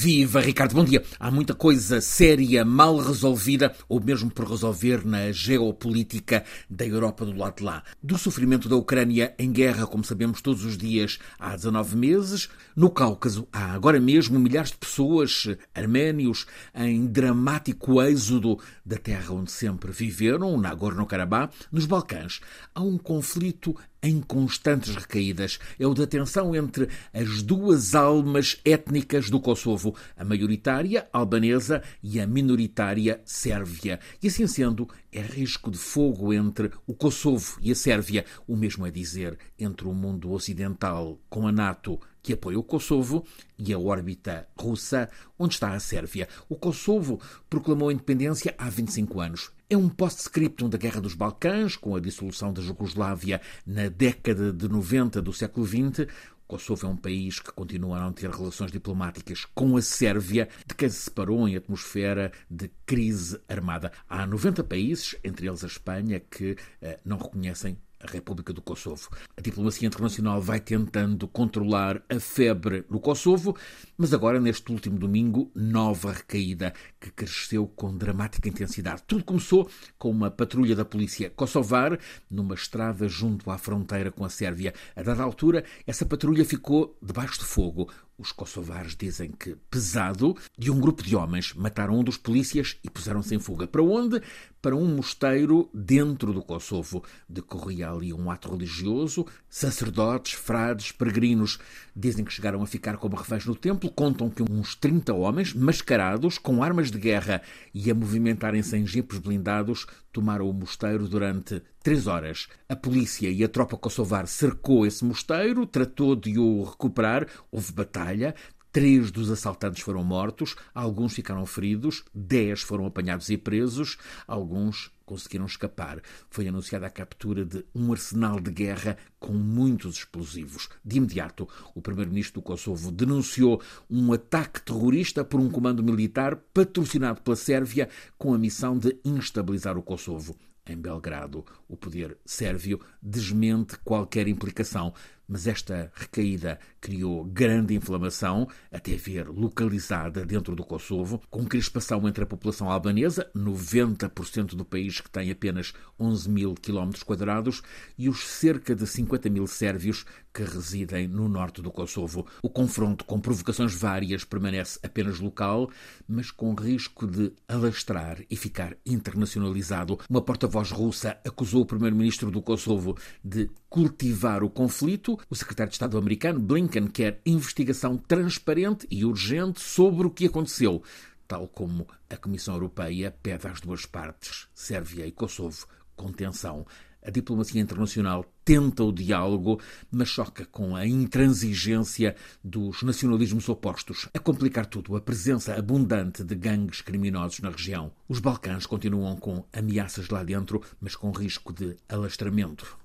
Viva Ricardo, bom dia. Há muita coisa séria, mal resolvida, ou mesmo por resolver na geopolítica da Europa do lado de lá. Do sofrimento da Ucrânia em guerra, como sabemos todos os dias, há 19 meses. No Cáucaso, há agora mesmo milhares de pessoas, arménios, em dramático êxodo da terra onde sempre viveram, Nagorno-Karabakh. Nos Balcãs, há um conflito em constantes recaídas. É o da tensão entre as duas almas étnicas do Kosovo, a maioritária albanesa e a minoritária sérvia. E assim sendo, é risco de fogo entre o Kosovo e a Sérvia, o mesmo é dizer entre o mundo ocidental com a NATO que apoia o Kosovo e a órbita russa, onde está a Sérvia. O Kosovo proclamou a independência há 25 anos. É um post-scriptum da Guerra dos Balcãs, com a dissolução da Jugoslávia na década de 90 do século XX. Kosovo é um país que continua a não ter relações diplomáticas com a Sérvia, de quem se separou em atmosfera de crise armada. Há 90 países, entre eles a Espanha, que eh, não reconhecem a República do Kosovo. A diplomacia internacional vai tentando controlar a febre no Kosovo, mas agora, neste último domingo, nova recaída que cresceu com dramática intensidade. Tudo começou com uma patrulha da polícia kosovar numa estrada junto à fronteira com a Sérvia. A dada altura, essa patrulha ficou debaixo de fogo. Os kosovares dizem que, pesado, de um grupo de homens mataram um dos polícias e puseram-se em fuga. Para onde? Para um mosteiro dentro do Kosovo. Decorria ali um ato religioso. Sacerdotes, frades, peregrinos dizem que chegaram a ficar como reféns no templo. Contam que uns 30 homens, mascarados, com armas de guerra e a movimentarem-se em jipes blindados, tomaram o mosteiro durante três horas. A polícia e a tropa kosovar cercou esse mosteiro, tratou de o recuperar, houve batalha, Três dos assaltantes foram mortos, alguns ficaram feridos, dez foram apanhados e presos, alguns conseguiram escapar. Foi anunciada a captura de um arsenal de guerra com muitos explosivos. De imediato, o primeiro-ministro do Kosovo denunciou um ataque terrorista por um comando militar patrocinado pela Sérvia com a missão de instabilizar o Kosovo. Em Belgrado, o poder sérvio desmente qualquer implicação mas esta recaída criou grande inflamação, até ver localizada dentro do Kosovo, com crispação entre a população albanesa, 90% do país que tem apenas 11 mil quilómetros quadrados, e os cerca de 50 mil sérvios que residem no norte do Kosovo. O confronto, com provocações várias, permanece apenas local, mas com risco de alastrar e ficar internacionalizado. Uma porta-voz russa acusou o primeiro-ministro do Kosovo de cultivar o conflito. O secretário de Estado americano, Blinken, quer investigação transparente e urgente sobre o que aconteceu, tal como a Comissão Europeia pede às duas partes, Sérvia e Kosovo, contenção. A diplomacia internacional tenta o diálogo, mas choca com a intransigência dos nacionalismos opostos. A complicar tudo, a presença abundante de gangues criminosos na região. Os Balcãs continuam com ameaças lá dentro, mas com risco de alastramento.